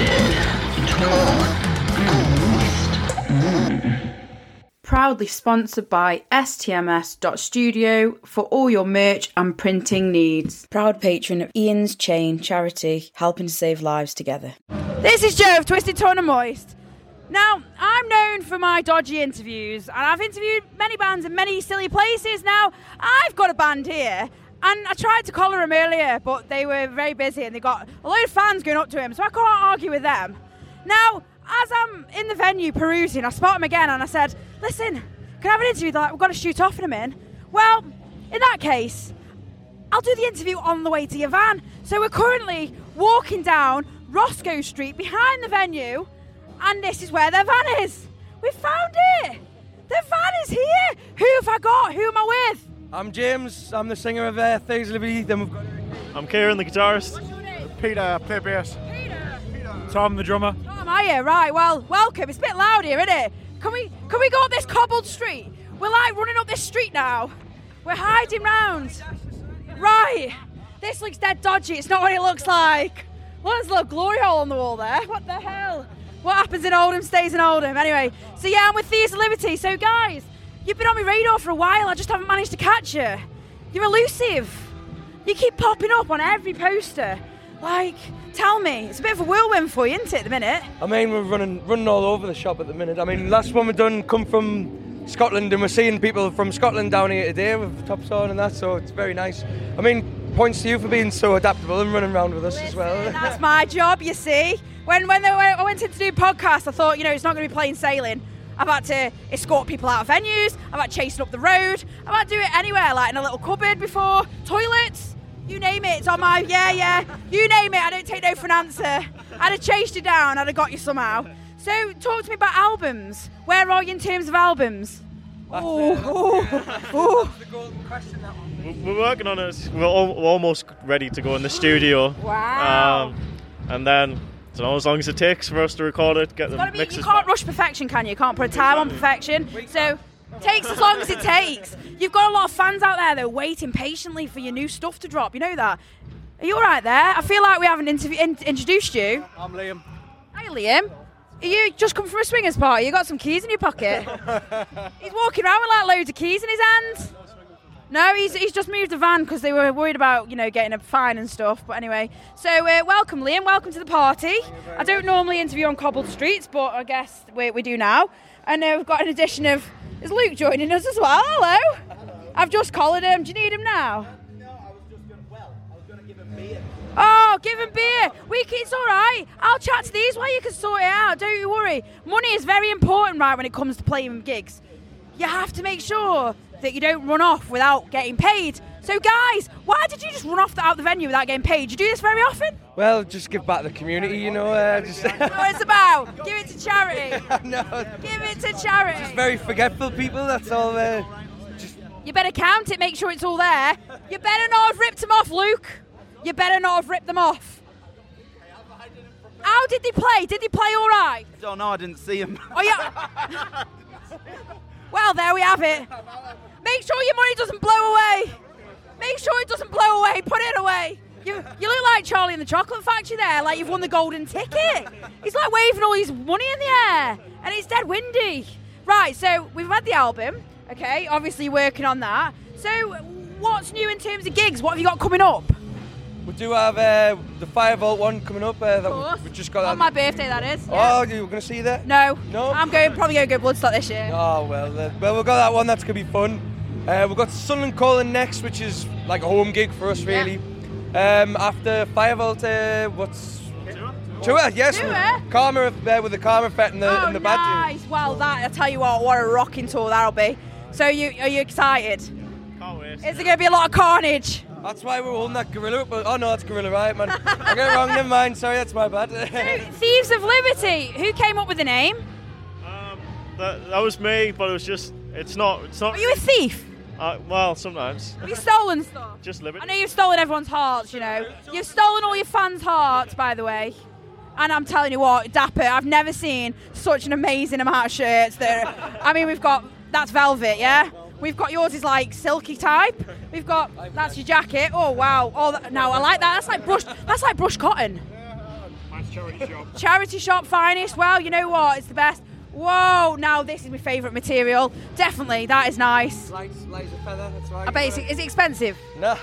twisted, torn, and moist. Proudly sponsored by STMS.studio for all your merch and printing needs. Proud patron of Ian's Chain charity, helping to save lives together. This is Joe of Twisted Torn and Moist. Now, I'm known for my dodgy interviews, and I've interviewed many bands in many silly places. Now, I've got a band here, and I tried to collar him earlier, but they were very busy and they got a load of fans going up to him, so I can't argue with them. Now, as I'm in the venue perusing, I spot him again and I said, Listen, can I have an interview? They're like, We've got to shoot off in a minute. Well, in that case, I'll do the interview on the way to your van. So we're currently walking down Roscoe Street behind the venue, and this is where their van is. We found it. The van is here. Who have I got? Who am I with? I'm James. I'm the singer of uh, Thieves of Liberty. Then we've got I'm Kieran, the guitarist. Peter, play bass. Peter. Tom, the drummer. Tom, are you? Right, well, welcome. It's a bit loud here, isn't it? Can we can we go up this cobbled street? We're like running up this street now. We're hiding round. Right. This looks dead dodgy. It's not what it looks like. Look, there's a little glory hole on the wall there. What the hell? What happens in Oldham stays in Oldham. Anyway, so yeah, I'm with Thieves of Liberty. So guys, you've been on my radar for a while. I just haven't managed to catch you. You're elusive. You keep popping up on every poster. Like, tell me, it's a bit of a whirlwind for you, isn't it, at the minute? I mean, we're running running all over the shop at the minute. I mean, last one we've done come from Scotland, and we're seeing people from Scotland down here today with tops on and that, so it's very nice. I mean, points to you for being so adaptable and running around with us as well. That's my job, you see. When when, they, when I went in to do podcasts, I thought, you know, it's not going to be plain sailing. I've had to escort people out of venues. I've had chasing up the road. I've had to do it anywhere, like in a little cupboard before, toilets. You name it, it's on my yeah, yeah. You name it, I don't take no for an answer. I'd have chased you down, I'd have got you somehow. So talk to me about albums. Where are you in terms of albums? Oh, oh, We're- We're working on it. We're, al- we're almost ready to go in the studio. Wow. Um, and then, you know, as long as it takes for us to record it, get the Gotta be, you can't back. rush perfection, can you? You can't put a time on perfection. So takes as long as it takes. You've got a lot of fans out there that are waiting patiently for your new stuff to drop. You know that. Are you all right there? I feel like we haven't interview- in- introduced you. I'm Liam. Hi, Liam. Are you just come from a swingers party? You got some keys in your pocket? he's walking around with like loads of keys in his hands. No, he's, he's just moved the van because they were worried about you know getting a fine and stuff. But anyway, so uh, welcome, Liam. Welcome to the party. I don't normally interview on cobbled streets, but I guess we, we do now. And uh, we've got an addition of is Luke joining us as well. Hello. I've just collared him. Do you need him now? No, I was just going to... Well, I was going to give him beer. Oh, give him beer. We can, it's all right. I'll chat to these while you can sort it out. Don't you worry. Money is very important, right, when it comes to playing gigs. You have to make sure that you don't run off without getting paid. So, guys, why did you just run off out the venue without getting paid? You do this very often? Well, just give back to the community, you know. Uh, just That's what it's about. Give it to charity. no, Give it to charity. Just very forgetful people. That's all. Uh, You better count it, make sure it's all there. You better not have ripped them off, Luke. You better not have ripped them off. How did they play? Did they play all right? Don't know, I didn't see him. Oh yeah. well, there we have it. Make sure your money doesn't blow away. Make sure it doesn't blow away. Put it away. You, you look like Charlie in the Chocolate Factory there, like you've won the golden ticket. He's like waving all his money in the air, and it's dead windy. Right, so we've had the album. Okay, obviously working on that. So, what's new in terms of gigs? What have you got coming up? We do have uh, the Fire Vault one coming up. Uh, that course. we, we just got On that. my birthday, that is. Oh, you were going to see that? No. No? I'm going probably going to go Bloodstock this year. Oh well, uh, well we've got that one. That's gonna be fun. Uh, we've got Sunderland calling next, which is like a home gig for us, really. Um, after Firebolt, uh, what's tour? Yes, Tour? with Karma uh, with the Karma Fet and the oh, and the badge. nice. Well, that I tell you what, what a rocking tour that'll be. So, you are you excited? Can't wait. Is there going to be a lot of carnage? That's why we're holding that gorilla. But oh no, that's gorilla, right, man? I got it wrong. Never mind. Sorry, that's my bad. Thieves of Liberty. Who came up with the name? Um, that, that was me, but it was just, it's not, it's not. Are you a thief? Uh, well, sometimes. Have you stolen stuff? Just Liberty. I know you've stolen everyone's hearts. You know, you've stolen all your fans' hearts, by the way. And I'm telling you what, Dapper, I've never seen such an amazing amount of shirts. That I mean, we've got that's velvet, yeah. We've got yours is like silky type. We've got that's your jacket. Oh wow! Oh, that, no, I like that. That's like brush. That's like brush cotton. Nice charity shop. Charity shop finest. Well, you know what? It's the best. Whoa! Now this is my favourite material. Definitely, that is nice. Lights a feather, that's right. I bet it's, is it expensive? Nah.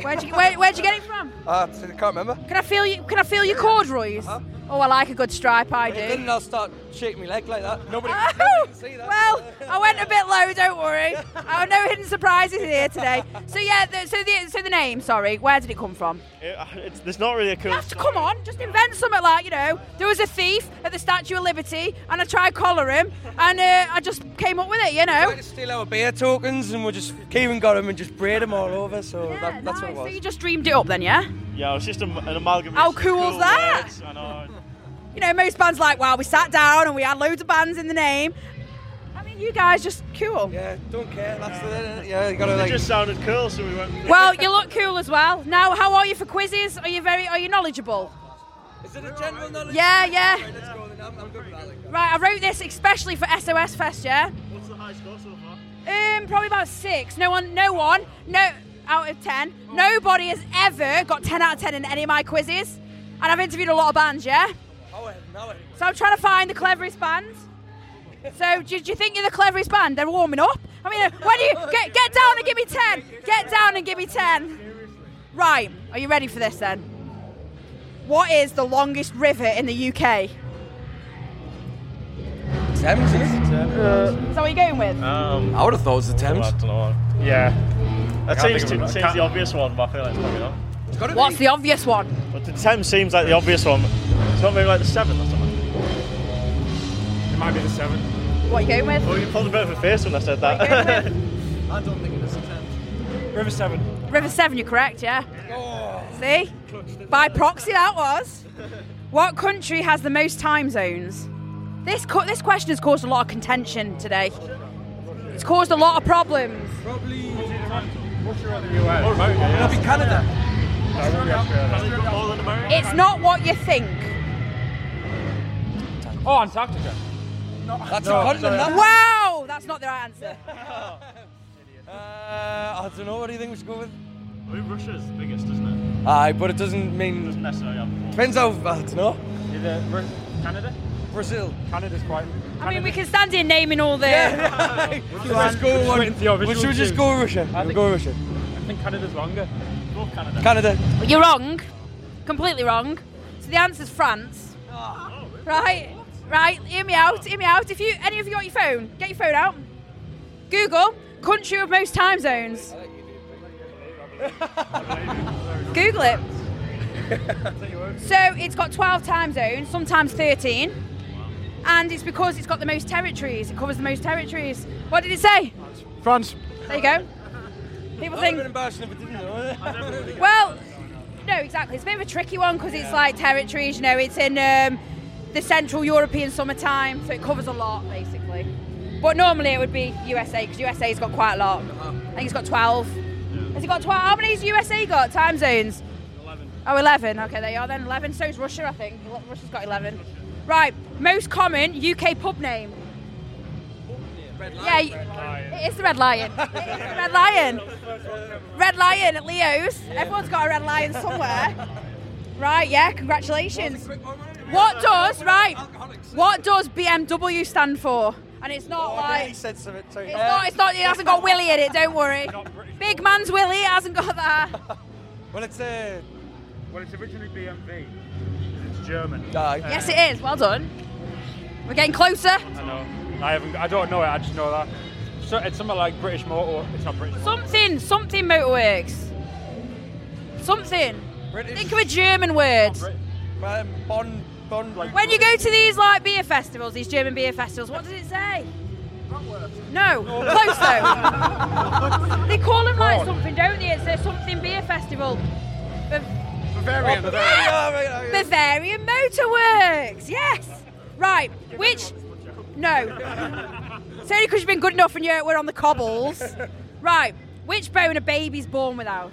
Where'd you where, where'd you get it from? Uh, I can't remember. Can I feel you? Can I feel your corduroys? Uh-huh. Oh, I like a good stripe. I Then do. I'll start shaking my leg like that. Nobody, Oh, nobody can see that. well, I went a bit low. Don't worry. I have no hidden surprises here today. So yeah, the, so the so the name. Sorry, where did it come from? It, it's, there's not really a cool. You have to come on, just invent something like you know. There was a thief at the Statue of Liberty, and I tried collar him, and uh, I just came up with it. You know. We to steal our beer tokens and we just Kieran got them and just braid them all over. So Yeah, that, that's nice. what it was. So you just dreamed it up then, yeah? Yeah, it's just a, an amalgamation. How cool, cool's cool that? words, I know. You know, most bands like, wow, we sat down and we had loads of bands in the name. I mean, you guys just cool. Yeah, don't care. That's the yeah. You gotta It like. just sounded cool, so we went. Well, you look cool as well. Now, how are you for quizzes? Are you very, are you knowledgeable? Is it a general knowledge? Yeah, yeah. Right, let's go then. I'm, I'm good with that. Like. Right, I wrote this especially for SOS Fest, yeah? What's the high score so far? Um, probably about six. No one, no one, no, out of ten. Nobody has ever got 10 out of 10 in any of my quizzes. And I've interviewed a lot of bands, yeah? Oh, now it. So I'm trying to find the cleverest band. So do, do you think you're the cleverest band? They're warming up. I mean, uh, when do you get get down and give me ten? Get down and give me ten. Right. Are you ready for this then? What is the longest river in the UK? Thames, is it? Is that what you're going with? Um, I would have thought it was the I Thames. don't know. Yeah. That can't seems, to, of it. Seems the obvious one, but I feel like it's probably not. It's gotta What's be. the obvious one? But the Thames seems like the obvious one. It's not maybe like the seventh or something. It might be the seventh. What are you going with? Well, you pulled a bit of a face when I said What are you that. I don't think it is the Thames. River seven. River 7, you're correct, yeah? Oh, See? By proxy, that was. What country has the most time zones? This, co- this question has caused a lot of contention today. It's caused a lot of problems. probably. Russia or the US? Oh, America, yeah. It'll be Canada. No, it won't be Australia. Has it got more than America? It's not what you think. Oh, Antarctica. That's No, a continent. sorry. that. Wow, that's not the right answer. Uh, I don't know. What do you think we should go with? I mean, Russia's the biggest, isn't it? Aye, but it doesn't Doesn't mean. necessarily have. Depends how. I don't know. Either Canada? Brazil. Canada's quite. I mean, we can stand here naming all the. Let's go Just one. waiting for your Well, should we just cues. go Russia? I We'll think- go Russia. I think Canada's longer. Both Canada. Canada. You're wrong. Completely wrong. So the answer's France. Oh, right, right. Hear me out. Hear me out. If you any of you got your phone, get your phone out. Google country with most time zones. Google it. So it's got 12 time zones, sometimes 13. And it's because it's got the most territories. It covers the most territories. What did it say? France. There you go. People think. would have been embarrassing if it didn't. though. Well, no, exactly. It's a bit of a tricky one because it's like territories. You know, it's in um, the Central European summertime, so it covers a lot basically. But normally it would be USA because USA's got quite a lot. I think it's got 12. Has it got 12? How many has USA got? Time zones? 11. Oh, 11. Okay, there you are then. 11. So is Russia, I think. Russia's got 11. Right. Most common UK pub name. Yeah, it is the Red Lion. It is the Red Lion. Red Lion at Leo's. Everyone's got a red lion somewhere. Right, yeah, congratulations. What does, right, what does BMW stand for? And it's not He like, said something. Sorry. it's not, it's not, it hasn't got Willie in it, don't worry. Big man's Willie, it hasn't got that. Well, it's uh, Well, it's originally BMW. It's German. Aye. Yes, it is, well done. We're getting closer. I know. I haven't. I don't know it. I just know that. So it's something like British Motor. It's not British. Motor. Something, something motorworks. Something. British. Think of a German word. Brit- Um, Bon, Bon. Like- When you go to these like beer festivals, these German beer festivals, what does it say? No, close though. they call them like something, don't they? It's a something beer festival. Bav- Bavarian. Yeah, right, right, right. Bavarian Motorworks, yes. Right, which? No. It's only because you've been good enough and you're, we're on the cobbles. Right, which bone are babies born without?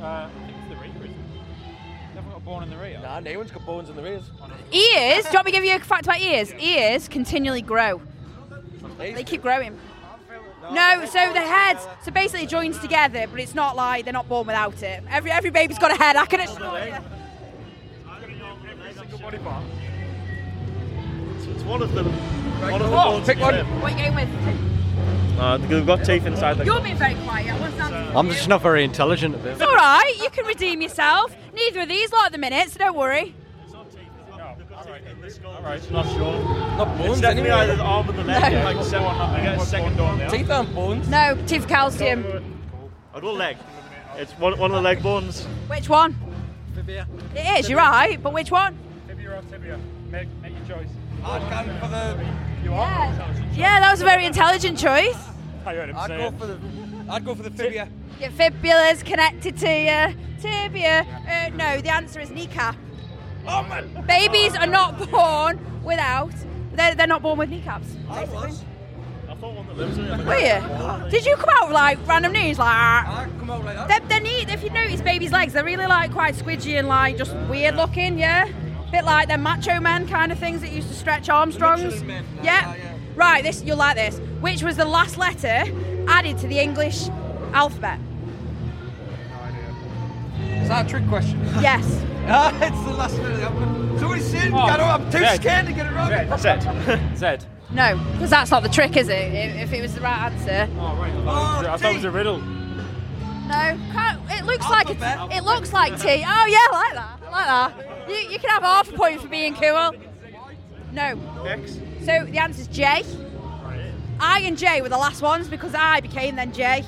Uh, I think it's the rear. Isn't it? They haven't got born in the rear. Nah, no one's got bones in the ears. Ears, do you want me to give you a fact about ears? Ears continually grow. They keep growing. No, so the head, so basically it joins together, but it's not like they're not born without it. Every every baby's got a head. I can assure bucks. So it's one of them. One of oh, pick one. What game is uh, we've got teeth inside them. You're being very quiet. I'm just not very intelligent. It's all right. You can redeem yourself. Neither of these lot at the minute, so don't worry. Alright, not sure. Not bones, it's definitely anyway. either the arm or the leg. No. Like I get a second door now. Teeth aren't bones. No, teeth calcium. I'd oh, leg. It's one, one of the leg bones. Which one? It is, you're right, but which one? Tibia or tibia? Make, make your choice. I'd go for the. You are? Yeah. Yeah, that was a very intelligent choice. I heard him I'd say go it. for the. I'd go for the fibia. Your fibula's connected to your tibia. Uh, no, the answer is kneecap. Oh man. Babies are not born without. They're, they're not born with kneecaps. I was. I thought one that lives in it. Were you? Did you come out with like random news like? I come out like that. They're, they're neat. If you notice babies' legs, they're really like quite squidgy and like just weird looking. Yeah, bit like them macho men kind of things that used to stretch Armstrongs. Michelin men, like Yeah. that, yeah. Right. This you'll like this. Which was the last letter added to the English alphabet? Is that a trick question? Yes. Ah, it's the last minute. I'm- Somebody said, Oh, I don't, I'm too Zed. scared to get it wrong. Set. Zed. No, because that's not the trick, is it? If, if it was the right answer. Oh, right. I thought, it was, I thought it was a riddle. No, can't, it looks like a, it looks like T. Oh yeah, I like that. I like that. You, you can have half a point for being cool. No. X. So the answer's J. I and J were the last ones because I became then J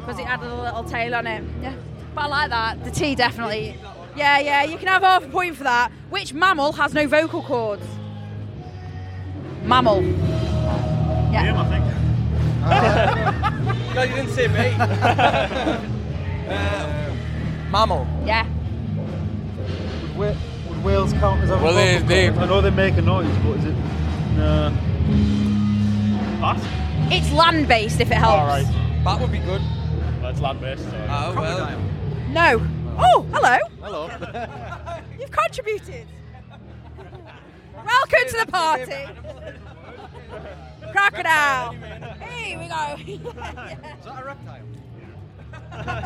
because it had a little tail on it. Yeah. But I like that. The T definitely. Yeah, yeah. You can have half a point for that. Which mammal has no vocal cords? Mammal. Him, Yeah. I think. No, you didn't say me. uh, mammal. Yeah. Would whales count as a Well, they- they- I know they make a noise, but is it? No. Pass. It's land based if it helps. All right. That would be good. That's land based. So. Oh, well. No. Oh, hello. Hello. You've contributed. Welcome to the party. Crocodile. Here we go. Is that a reptile?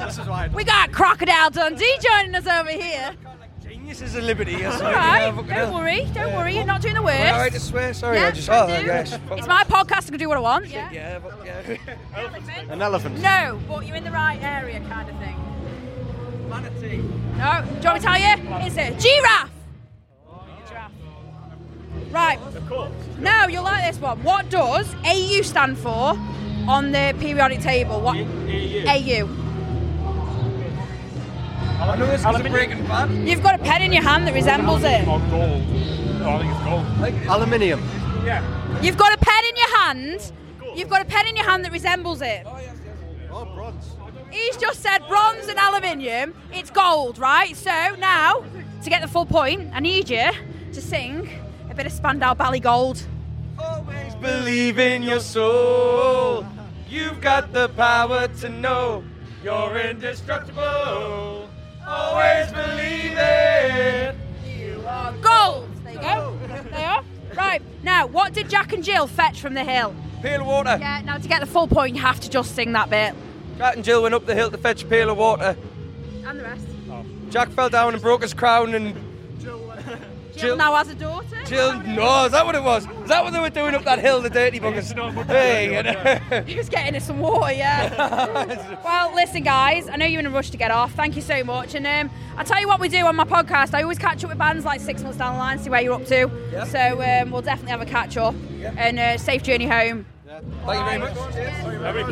This is why. we got Crocodile Dundee joining us over here. Geniuses of liberty. Yes, All right, don't worry, don't worry. You're not doing the worst. All right to swear. Sorry, yeah, I just. Oh, do. yes. It's my podcast. I can do what I want. Yeah. Yeah, but yeah. An elephant. No, but you're in the right area, kind of thing. Manatee. No, do you want me to tell you? It's a giraffe. Giraffe. Right. Of course. Now you'll like this one. What does AU stand for on the periodic table? What? AU. I know this is Breaking Bad. You've got a pen in your hand that resembles it. Or gold. Oh, I think it's gold. Aluminium. Yeah. You've got a pen in your hand. You've got a pen in your hand that resembles it. Oh, yes, yes. Oh, bronze. He's just said bronze and aluminium. It's gold, right? So now, to get the full point, I need you to sing a bit of Spandau Ballet Gold. Always believe in your soul. You've got the power to know you're indestructible. Always believe it. You are gold. There you go. they are. Right, now, what did Jack and Jill fetch from the hill? Pail of water. Yeah, now to get the full point, you have to just sing that bit. Jack and Jill went up the hill to fetch a pail of water. And the rest. Jack fell down and broke his crown, and Jill- now has a daughter. Jill. No, is that what it was? Is that what they were doing up that hill, the dirty buggers? Hey. He was getting us some water, yeah. well, listen, guys, I know you're in a rush to get off. Thank you so much. And um, I'll tell you what we do on my podcast. I always catch up with bands like six months down the line, see where you're up to. Yeah. So um, we'll definitely have a catch up. And uh, safe journey home. Thank you very much. Every